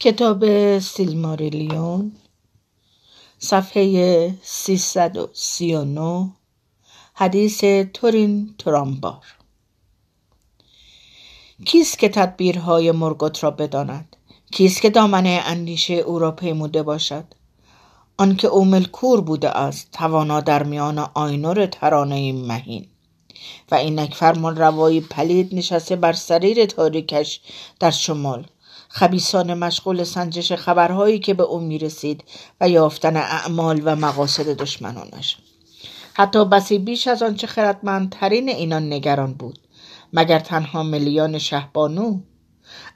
کتاب سیلماریلیون صفحه 339 حدیث تورین ترامبار. کیست که تدبیرهای مرگوت را بداند؟ کیست که دامنه اندیشه او را پیموده باشد؟ آنکه او ملکور بوده است توانا در میان آینور ترانه مهین. و اینک فرمان روایی پلید نشسته بر سریر تاریکش در شمال. خبیسان مشغول سنجش خبرهایی که به او می‌رسید و یافتن اعمال و مقاصد دشمنانش. حتی بسی بیش از آنچه خردمندترین اینان نگران بود مگر تنها ملیان شهبانو؟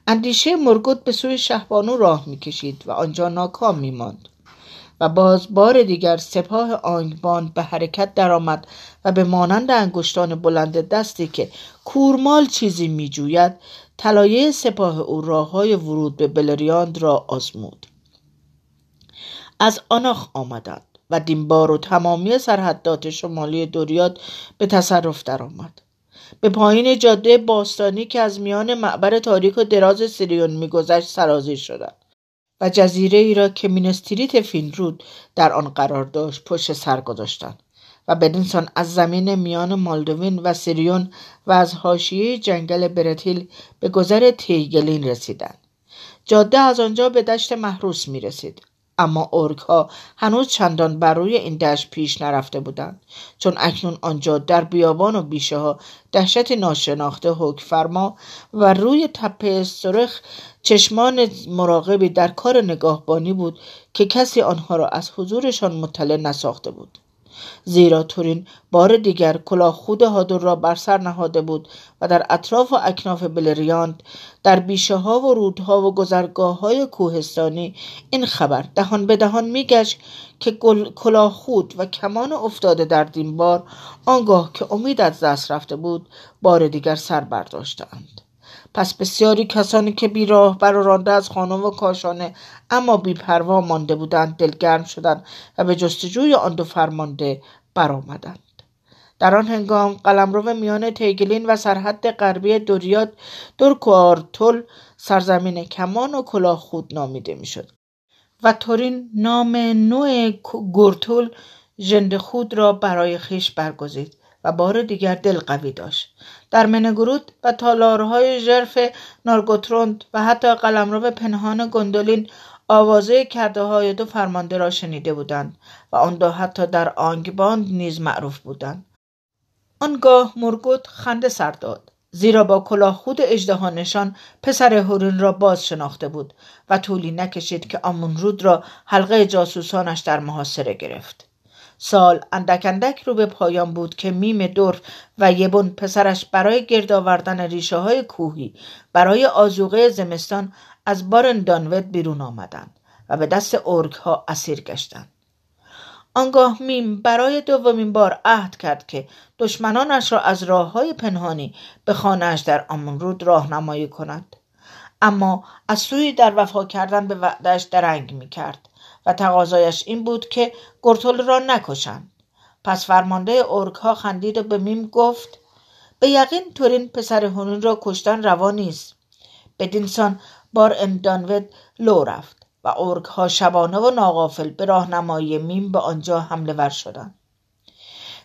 اندیشه مرگوت به سوی شهبانو راه می‌کشید و آنجا ناکام میماند و باز بار دیگر سپاه آنگبان به حرکت درآمد و به مانند انگشتان بلند دستی که کورمال چیزی میجوید طلایه سپاه او راههای ورود به بلریاند را آزمود. از آناخ آمدند و دیمبار و تمامی سرحدات شمالی دوریات به تصرف درآمد. به پایین جاده باستانی که از میان معبر تاریک و دراز سیریون میگذشت سرازیر شدند و جزیره ای را که میناس تیریت فینرود در آن قرار داشت پشت سر گذاشتند. و بدینسان از زمین میان مالدوین و سیریون و از حاشیه جنگل برتیل به گذر تیگلین رسیدند. جاده از آنجا به دشت محروس می رسید اما اورک ها هنوز چندان بر روی این دشت پیش نرفته بودند. چون اکنون آنجا در بیابان و بیشه ها دهشت ناشناخته حکم فرما و روی تپه سرخ چشمان مراقبی در کار نگاهبانی بود که کسی آنها را از حضورشان مطلع نساخته بود. زیرا تورین بار دیگر کلاه خود هادور را بر سر نهاده بود و در اطراف و اکناف بلریاند در بیشه ها و رودها و گذرگاه های کوهستانی این خبر دهان به دهان میگشت که کلاه خود و کمان افتاده در دینبار آنگاه که امید از دست رفته بود بار دیگر سر برداشتند. پس بسیاری کسانی که بی راه بر رانده از خانه و کاشانه اما بی پروا مانده بودند دلگرم شدند و به جستجوی آن دو فرمانده برآمدند. در آن هنگام قلمرو میان تیگلین و سرحد غربی دوریاد دورکوارتول سرزمین کمان و کلاه خود نامیده می‌شد و تورین نام نوع گورتول ژند خود را برای خیش برگزید. و بار دیگر دل قوی داشت. در منگرود و تالارهای ژرف نارگوتروند و حتی قلمرو پنهان گوندولین آوازه کرده های دو فرمانده را شنیده بودند و آن دو حتی در آنگباند نیز معروف بودند. آنگاه مورگوت خنده سر داد زیرا با کلاه خود نشان پسر هورین را باز شناخته بود و طولی نکشید که آمونرود را حلقه جاسوسانش در محاصره گرفت. سال اندک اندک رو به پایان بود که میم دور و یبون پسرش برای گرد آوردن ریشه های کوهی برای آزوغه زمستان از بارن دانوت بیرون آمدند و به دست ارگ ها اسیر گشتند. آنگاه میم برای دومین بار عهد کرد که دشمنانش را از راه های پنهانی به خانهاش در آمونرود راهنمایی کند. اما از سوی در وفا کردن به وعدهش درنگ می کرد و تقاضایش این بود که گورتول را نکشند. پس فرمانده اورک ها خندید و به میم گفت به یقین تورین پسر هورین را کشتن روا نیست. بدینسان بار اندانود لو رفت و اورک ها شبانه و ناغافل به راهنمایی میم به آنجا حمله ور شدند.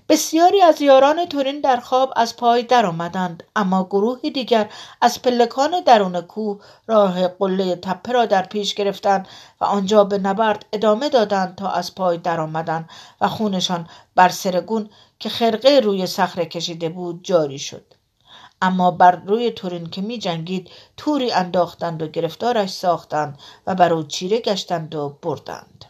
بسیاری از یاران تورین در خواب از پای درآمدند اما گروهی دیگر از پلکان درون کوه راه قله تپه را در پیش گرفتند و آنجا به نبرد ادامه دادند تا از پای درآمدند و خونشان بر سرگون که خرقه روی صخره کشیده بود جاری شد. اما بر روی تورین که می جنگید توری انداختند و گرفتارش ساختند و بر او چیره گشتند و بردند.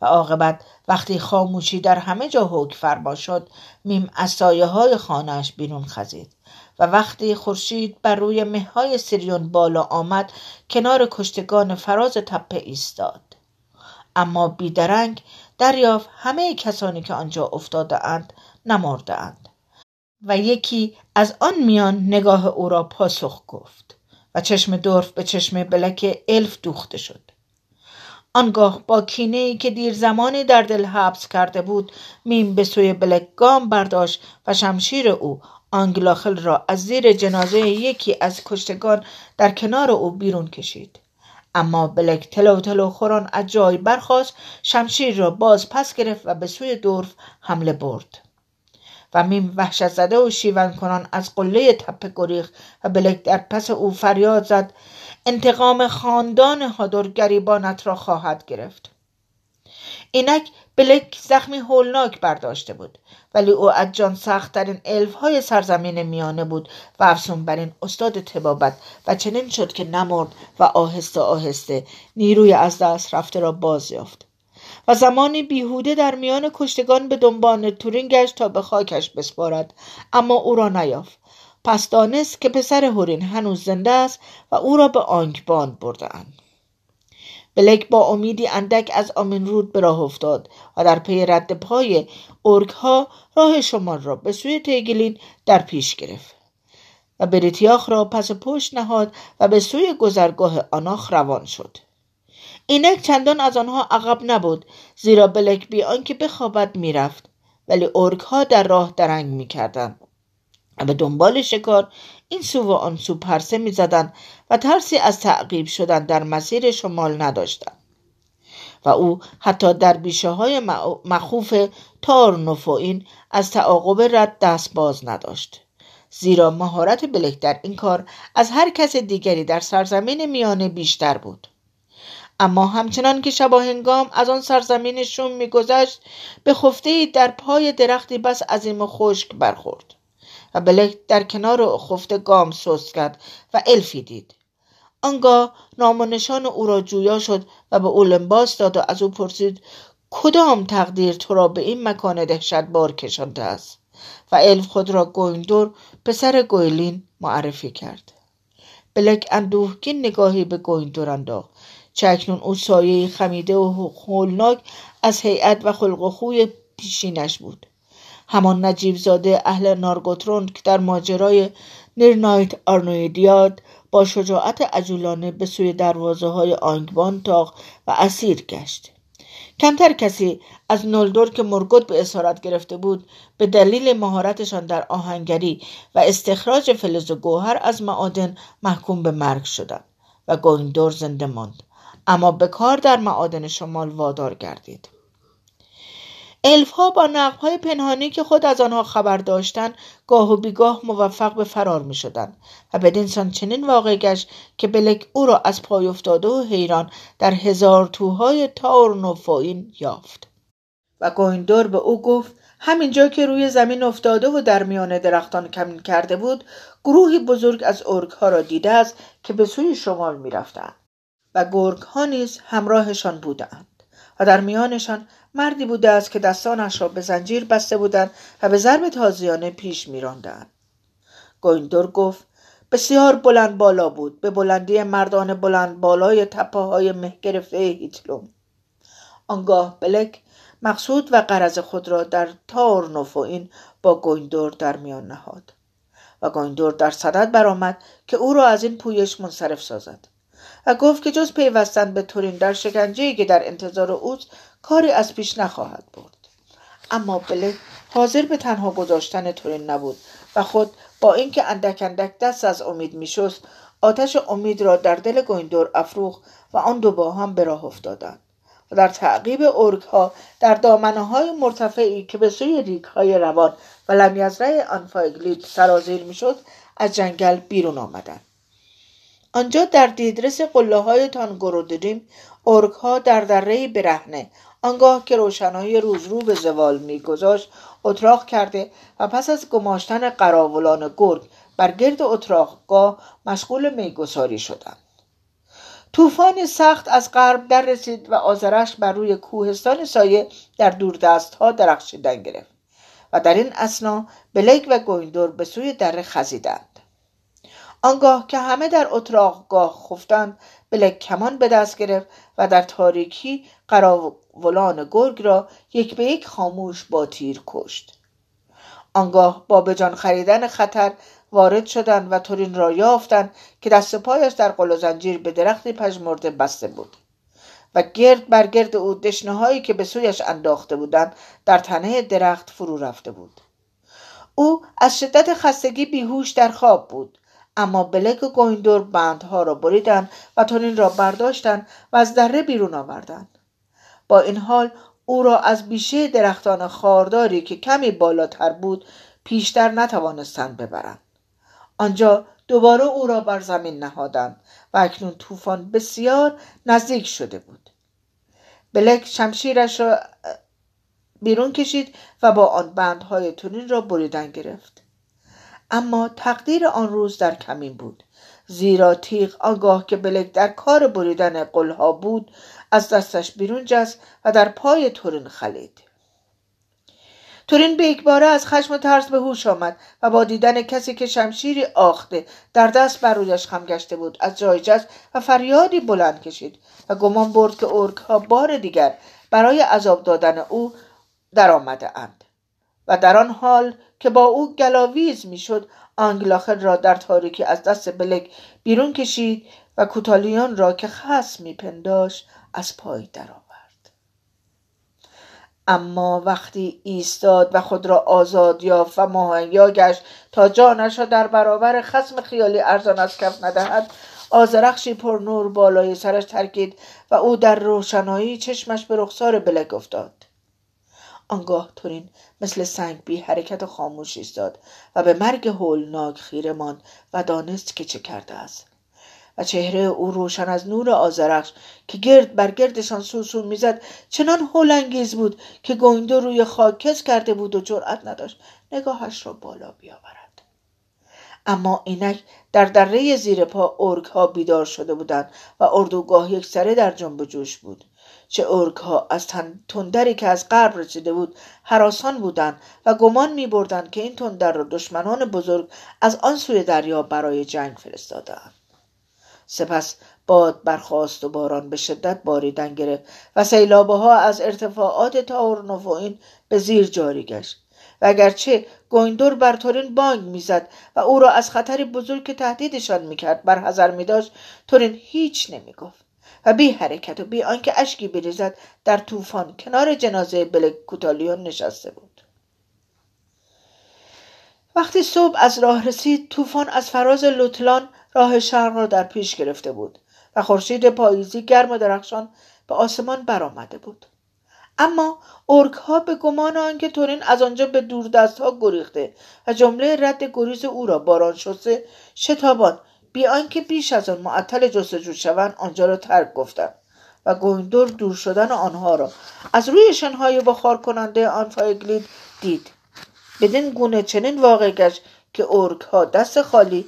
و عاقبت وقتی خاموشی در همه جا حکم فرما شد میم از سایه های خانهاش بیرون خزید و وقتی خورشید بر روی مههای سریون بالا آمد کنار کشتگان فراز تپه ایستاد. اما بیدرنگ دریافت همه کسانی که آنجا افتاده اند نمرده اند و یکی از آن میان نگاه او را پاسخ گفت و چشم دورف به چشم بلک الف دوخته شد. آنگاه با کینه ای که دیر زمانی در دل حبس کرده بود میم به سوی بلک گام برداشت و شمشیر او آنگلاخل را از زیر جنازه یکی از کشتگان در کنار او بیرون کشید. اما بلک تلو تلو خوران از جای برخواست شمشیر را باز پس گرفت و به سوی دورف حمله برد. و میم وحشت زده و شیون کنان از قله تپه گریخ و بلک در پس او فریاد زد انتقام خاندان هادور گریبانت را خواهد گرفت. اینک بلک زخمی هولناک برداشته بود ولی او از جان سختترین های سرزمین میانه بود و افسون بر این استاد تبابت و چنین شد که نمرد و آهسته آهسته نیروی از دست رفته را باز یافت و زمانی بیهوده در میان کشتگان به دنبال تورین گشت تا به خاکش بسپارد اما او را نیافت. پس دانست که پسر هورین هنوز زنده است و او را به آنکبان بردهاند. بلک با امیدی اندک از رود به راه افتاد و در پی رد پای ها راه شمال را به سوی تیگلین در پیش گرفت و بریتیاخ را پس پشت نهاد و به سوی گذرگاه آناخ روان شد. اینک چندان از آنها عقب نبود زیرا بلک بی آنکه بخوابد می‌رفت ولی ارگ ها در راه درنگ می‌کردند. و به دنبال شکار این سو و آن سو پرسه می‌زدند و ترسی از تعقیب شدن در مسیر شمال نداشتند. و او حتی در بیشه های مخوف تار نفوین از تعاقب رد دست باز نداشت. زیرا مهارت بلک در این کار از هر کس دیگری در سرزمین میانه بیشتر بود. اما همچنان که شباهنگام از آن سرزمین شوم میگذشت به خفته در پای درختی بس عظیم و خشک برخورد و بلک در کنار خفته گام سست کرد و الفی دید. آنگاه نام و نشان او را جویا شد و به او لنباس داد و از او پرسید کدام تقدیر تو را به این مکان بار کشانده است؟ و الف خود را گویندور پسر گویلین معرفی کرد. بلک اندوهگین نگاهی به گویندور انداخت. چه اکنون او سایه خمیده و خولناک از هیئت و خلق و خوی پیشینش بود. همان نجیب زاده اهل نارگوترون که در ماجرای نیرنایت آرنویدیاد با شجاعت عجولانه به سوی دروازه های آنگبان تاق و اسیر گشت. کمتر کسی از نولدور که مرگوت به اسارت گرفته بود به دلیل مهارتشان در آهنگری و استخراج فلز و گوهر از معادن محکوم به مرگ شدند و گویندور زنده ماند. اما به کار در معادن شمال وادار گردید. ها با های پنهانی که خود از آنها خبر داشتند گاه و بیگاه موفق به فرار می شدن و بدینسان چنین واقع گشت که بلک او را از پای افتاده و حیران در هزار توهای تاور نوفاین یافت. و گویندور به او گفت همینجا که روی زمین افتاده و در میان درختان کمین کرده بود گروهی بزرگ از ارگ ها را دیده است که به سوی شمال می رفتند و گرگ ها نیز همراهشان بودند و در میانشان مردی بوده است که دستانش را به زنجیر بسته بودند و به ضرب تازیانه پیش میراندند. گویندور گفت بسیار بلند بالا بود به بلندی مردان بلند بالای تپه های مه گرفته هیتلوم آنگاه بلک مقصود و قرض خود را در تار نفوین با گویندور در میان نهاد و گویندور در صدد برآمد که او را از این پویش منصرف سازد. و گفت که جز پیوستن به تورین در شکنجه که در انتظار اوست کاری از پیش نخواهد برد. اما بله حاضر به تنها گذاشتن تورین نبود و خود با اینکه اندک اندک دست از امید میشست آتش امید را در دل گویندور افروخ و آن دو با هم به راه افتادند. و در تعقیب ها در دامنه های مرتفعی که به سوی ریک های روان و لمیزره آنفایگلید سرازیر می‌شد از جنگل بیرون آمدند. آنجا در دیدرس قله های تانگورودریم ارگ ها در دره برهنه. آنگاه که روشنایی روز رو به زوال میگذاشت اتراق کرده و پس از گماشتن قراولان گرگ بر گرد اتراقگاه مشغول میگساری شدند. طوفان سخت از غرب در رسید و آزرش بر روی کوهستان سایه در دوردست ها درخشیدن گرفت و در این اسنا بلیک و گویندور به سوی دره خزیدند. آنگاه که همه در اتراقگاه خفتند بلک کمان به دست گرفت و در تاریکی قراولان گرگ را یک به یک خاموش با تیر کشت. آنگاه با به جان خریدن خطر وارد شدند و تورین را یافتند که دست پایش در قل و زنجیر به درختی پژمرده بسته بود و گرد بر گرد او دشنه هایی که به سویش انداخته بودند در تنه درخت فرو رفته بود. او از شدت خستگی بیهوش در خواب بود. اما بلک و گویندور بندها را بریدند و تورین را برداشتند و از دره بیرون آوردند. با این حال او را از بیشه درختان خارداری که کمی بالاتر بود پیشتر نتوانستند ببرند. آنجا دوباره او را بر زمین نهادند و اکنون طوفان بسیار نزدیک شده بود. بلک شمشیرش را بیرون کشید و با آن بندهای تورین را بریدن گرفت. اما تقدیر آن روز در کمین بود. زیرا تیغ آگاه که بلک در کار بریدن قلها بود از دستش بیرون جست و در پای تورین خلید. تورین به باره از خشم و ترس به هوش آمد و با دیدن کسی که شمشیری آخته در دست بر رویش خم گشته بود از جای جست و فریادی بلند کشید و گمان برد که ارک ها بار دیگر برای عذاب دادن او درآمده اند. و در آن حال که با او گلاویز می‌شد آنگلاخل را در تاریکی از دست بلک بیرون کشید و کوتالیون را که خصم میپنداشت از پای درآورد. اما وقتی ایستاد و خود را آزاد یافت و مهیا گشت تا جانش را در برابر خسم خیالی ارزان از کف ندهد آزرخشی پر نور بالای سرش ترکید و او در روشنایی چشمش به رخسار بلک افتاد. آنگاه تورین مثل سنگ بی حرکت و خاموش ایستاد و به مرگ هولناک خیره ماند و دانست که چه کرده است. و چهره او روشن از نور آزرخش که گرد بر گردشان سوسو می‌زد چنان هولانگیز بود که گویندو روی خاکس کرده بود و جرأت نداشت نگاهش را بالا بیاورد. اما اینک در دره زیر پا ارگ ها بیدار شده بودند و اردوگاه یک سره در جنب جوش بود. چه ارگ ها از تندری که از غرب رسیده بود حراسان بودند و گمان می بردند که این تندر را دشمنان بزرگ از آن سوی دریا برای جنگ فرستادند سپس باد برخاست و باران به شدت باریدن گرفت و سیلابه ها از ارتفاعات تاورنوفوین به زیر جاری گشت. و اگرچه گویندور بر تورین بانگ می‌زد و او را از خطری بزرگ که تهدیدشان می‌کرد بر حذر میداشت تورین هیچ نمی‌گفت. و بی حرکت و بی آنکه اشکی بریزد در طوفان کنار جنازه بلک کوتالیون نشسته بود. وقتی صبح از راه رسید طوفان از فراز لوتلان راه شرق را در پیش گرفته بود و خورشید پاییزی گرم و درخشان به آسمان برآمده بود. اما ارک ها به گمان آنکه تورین از آنجا به دشت ها گریخته و جمله رد گریز او را باران شسته شتابان بی آنکه بیش از آن معطل جستجو شوند آنجا را ترک گفتند و گویندور دور شدن آنها را. از روی شنهای بخار کننده آنفایگلیت دید. بدین گونه چنین واقع گشت که ارک ها دست خالی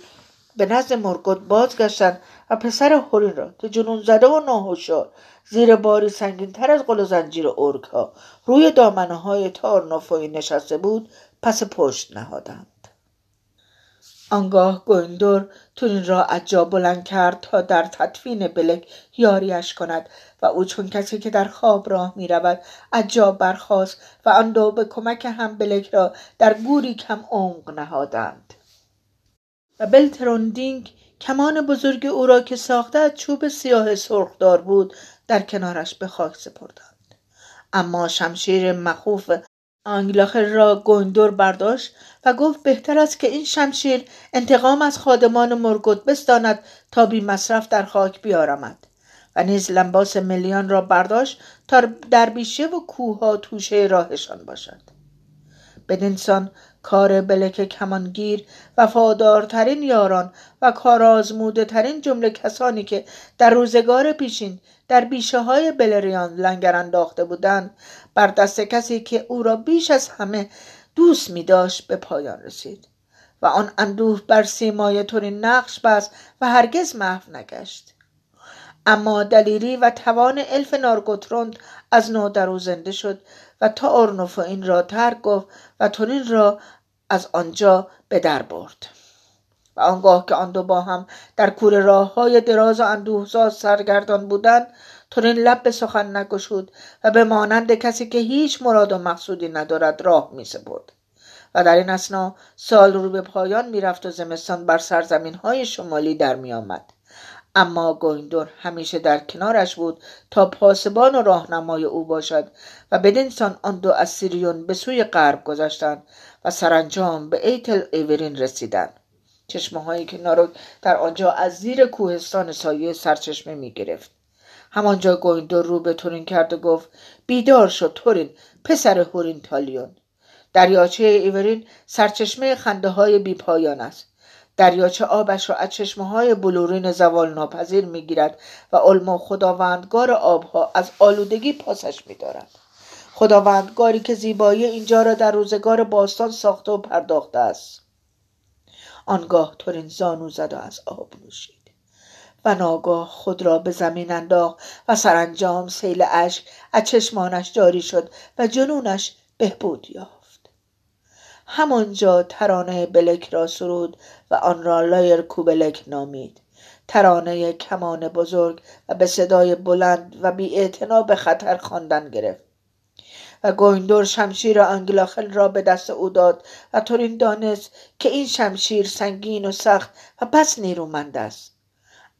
به نزد مورگوت بازگشتند و پسر هورین را که جنون زده و ناهوشیار زیر باری سنگینتر از قل و زنجیر ارک ها روی دامنه های تار نشسته بود پس پشت نهادند. آنگاه گویندور تورین را از جا بلند کرد تا در تطفین بلک یاریش کند و او چون کسی که در خواب راه می رود از جا برخاست و آن دو به کمک هم بلک را در گوری کم عمق نهادند. و بلتروندینگ کمان بزرگ او را که ساخته از چوب سیاه سرخدار بود در کنارش به خاک سپردند. اما شمشیر مخوف آنگلاخر را گندور برداشت و گفت بهتر است که این شمشیر انتقام از خادمان مرگوت بستاند تا بی مصرف در خاک بیارمد. و نیز لنباس ملیان را برداشت تا در بیشه و کوه توشه راهشان باشد. بدینسان کار بلک کمانگیر وفادارترین یاران و کارآزموده ترین جمله کسانی که در روزگار پیشین در بیشه های بلریان لنگر انداخته بودند. بر دست کسی که او را بیش از همه دوست می داشت به پایان رسید و آن اندوه بر سیمای طوری نقش بست و هرگز محو نگشت. اما دلیری و توان الف نارگوتروند از نو در او زنده شد و تا این را ترک گفت و تورین را از آنجا به در برد. و آنگاه که آن دو با هم در کوره راه های دراز و اندوهزا سرگردان بودند تورین لب به سخن نگشود و به مانند کسی که هیچ مراد و مقصودی ندارد راه می سپرد و در این اسنا سال رو به پایان می‌رفت و زمستان بر سرزمین های شمالی در می آمد. اما گویندور همیشه در کنارش بود تا پاسبان و راهنمای او باشد و بدینسان آن دو از سیریون به سوی غرب گذشتند و سرانجام به ایتل ایورین رسیدند چشمه هایی که ناروک در آنجا از زیر کوهستان سایه سرچشمه می گرفت. همانجا گویندور رو به تورین کرد و گفت بیدار شو تورین پسر هورین تالیون دریاچه ایورین سرچشمه خنده های بی پایان است دریاچه آبش را از چشمه های بلورین زوال ناپذیر می گیرد و علم خداوندگار آبها از آلودگی پاسش می دارد. خداوندگاری که زیبایی اینجا را در روزگار باستان ساخته و پرداخته است آنگاه تورین زانو زد و از آب نوشید. و ناگاه خود را به زمین انداخت و سرانجام سیل اشک از چشمانش جاری شد و جنونش بهبود یافت. همانجا ترانه بلک را سرود و آن را لایر کو بلک نامید. ترانه کمان بزرگ و به صدای بلند و بی به خطر خواندن گرفت. و گویندور شمشیر آنگلاخل را به دست او داد و تورین دانست که این شمشیر سنگین و سخت و بس نیرومند است.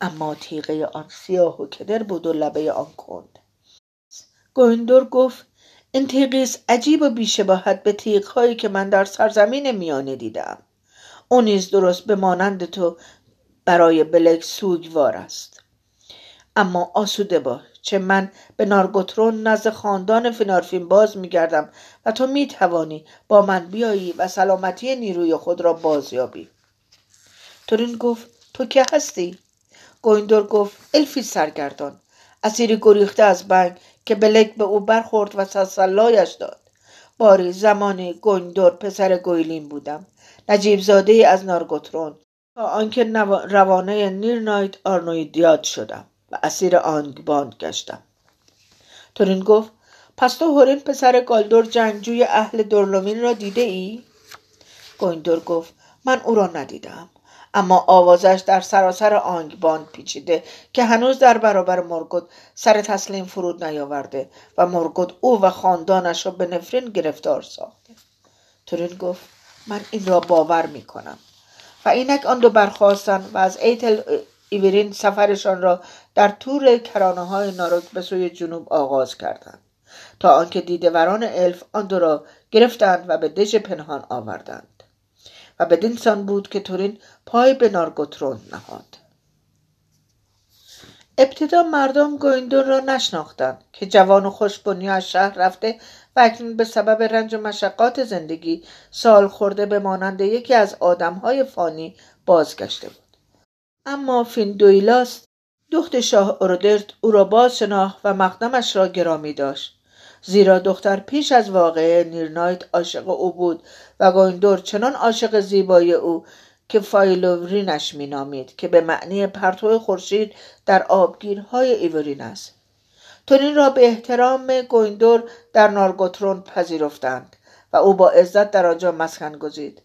اما تیغه آن سیاه و کدر بود و لبه آن کند. گویندور گفت این تیغیست عجیب و بیشباهت به تیغهایی که من در سرزمین میانه دیدم. او نیز درست به مانند تو برای بلک سوگوار است. اما آسوده باش چه من به نارگوترون نزد خاندان فنارفین باز میگردم و تو می‌توانی با من بیایی و سلامتی نیروی خود را بازیابی. تورین گفت تو که هستی؟ گویندور گفت الفی سرگردان. اسیری گریخته از بند که بلک به او برخورد و تسلایش داد. باری زمانی گویندور پسر گویلین بودم. نجیب زاده از نارگوترون. تا آنکه روانه نیرنایت آرنویدیاد شدم. و اسیر آنگباند گشتم. تورین گفت پس تو هورین پسر گالدور جنگجوی اهل دورلومین را دیده ای؟ گویندور گفت من او را ندیدم اما آوازه‌اش در سراسر آنگباند پیچیده که هنوز در برابر مورگوت سر تسلیم فرود نیاورده و مورگوت او و خاندانش را به نفرین گرفتار ساخته. تورین گفت من این را باور می کنم و اینک آن دو برخاستند و از ایتل ایورین سفرشان را در طول کرانه های ناروک به سوی جنوب آغاز کردند تا آنکه دیده‌وران الف آن دو را گرفتند و به دژ پنهان آوردند و به دینسان بود که تورین پای به نارگوترون نهاد. ابتدا مردم گویندون را نشناختند که جوان و خوشبنی از شهر رفته و اکنون به سبب رنج و مشقات زندگی سال خورده به مانند یکی از آدمهای فانی بازگشته بود. اما فیندویلاس دخت شاه اورودرت او را باز شناخت و مقدمش را گرامی داشت. زیرا دختر پیش از واقعه نیرنایت عاشق او بود و گویندور چنان عاشق زیبایی او که فایلورینش مینامید که به معنی پرتو خورشید در آبگیرهای ایورین است. تونین را به احترام گویندور در نارگوترون پذیرفتند و او با عزت در آنجا مسکن گزید.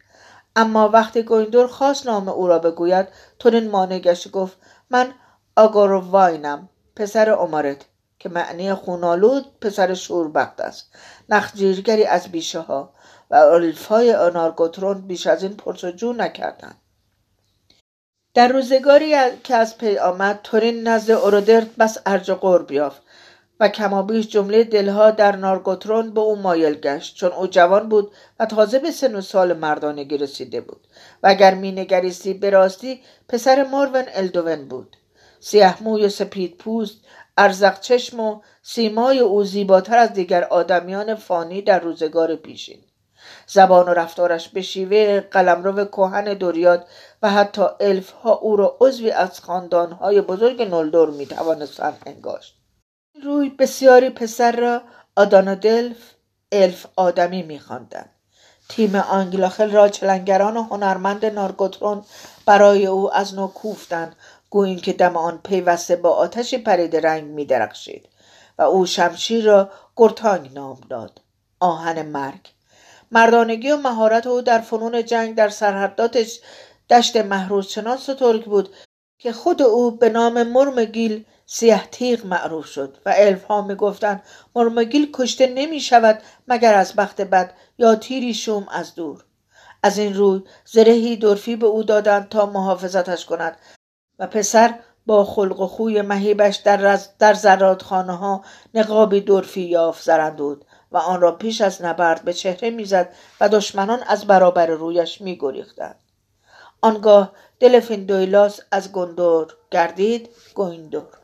اما وقتی گویندور خواست نام او را بگوید تونین مانع گشت گفت من آگورواینم پسر عمارت که معنی خونالود پسر شوربخت است. نخجیرگری از بیشه ها و الفای آنارگوترون بیش از این پرسجو نکردند. در روزگاری که از پی آمد تورین نزد اورودرت بس ارج و قرب یافت. و کمابیش جمله دلها در نارگوترون به او مایل گشت چون او جوان بود و تازه به سن و سال مردانگی رسیده بود. و اگر مینگریستی به راستی پسر مارون الدوون بود. سیه موی و سپید پوست ارزق چشم و سیمای او زیباتر از دیگر آدمیان فانی در روزگار پیشین. زبان و رفتارش به شیوه قلمرو کهن دوریاد و حتی الف ها او را عضوی از خاندانهای بزرگ نلدور می توانستند انگاشت. روی بسیاری پسر را آدانادلف الف آدمی میخواندند. تیم آنگلاخل را چلنگران و هنرمند نارگوترون برای او از نو کوفتند. گویین که دم آن پیوسته با آتش پرید رنگ میدرخشید و او شمشیر را گرتانگ نام داد. آهن مرگ. مردانگی و مهارت او در فنون جنگ در سرحدات دشت محروز چنان سترگ بود که خود او به نام مرمگیل سیه تیغ معروف شد و الف ها می گفتن مرمگیل کشته نمی شود مگر از بخت بد یا تیری شوم از دور. از این روی زرهی دورفی به او دادند تا محافظتش کند و پسر با خلق و خوی مهیبش در, در زرادخانه ها نقابی دورفی یافت زرندود و آن را پیش از نبرد به چهره می‌زد و دشمنان از برابر رویش میگریختند. آنگاه دل فیندویلاس از گندور گردید گویندور.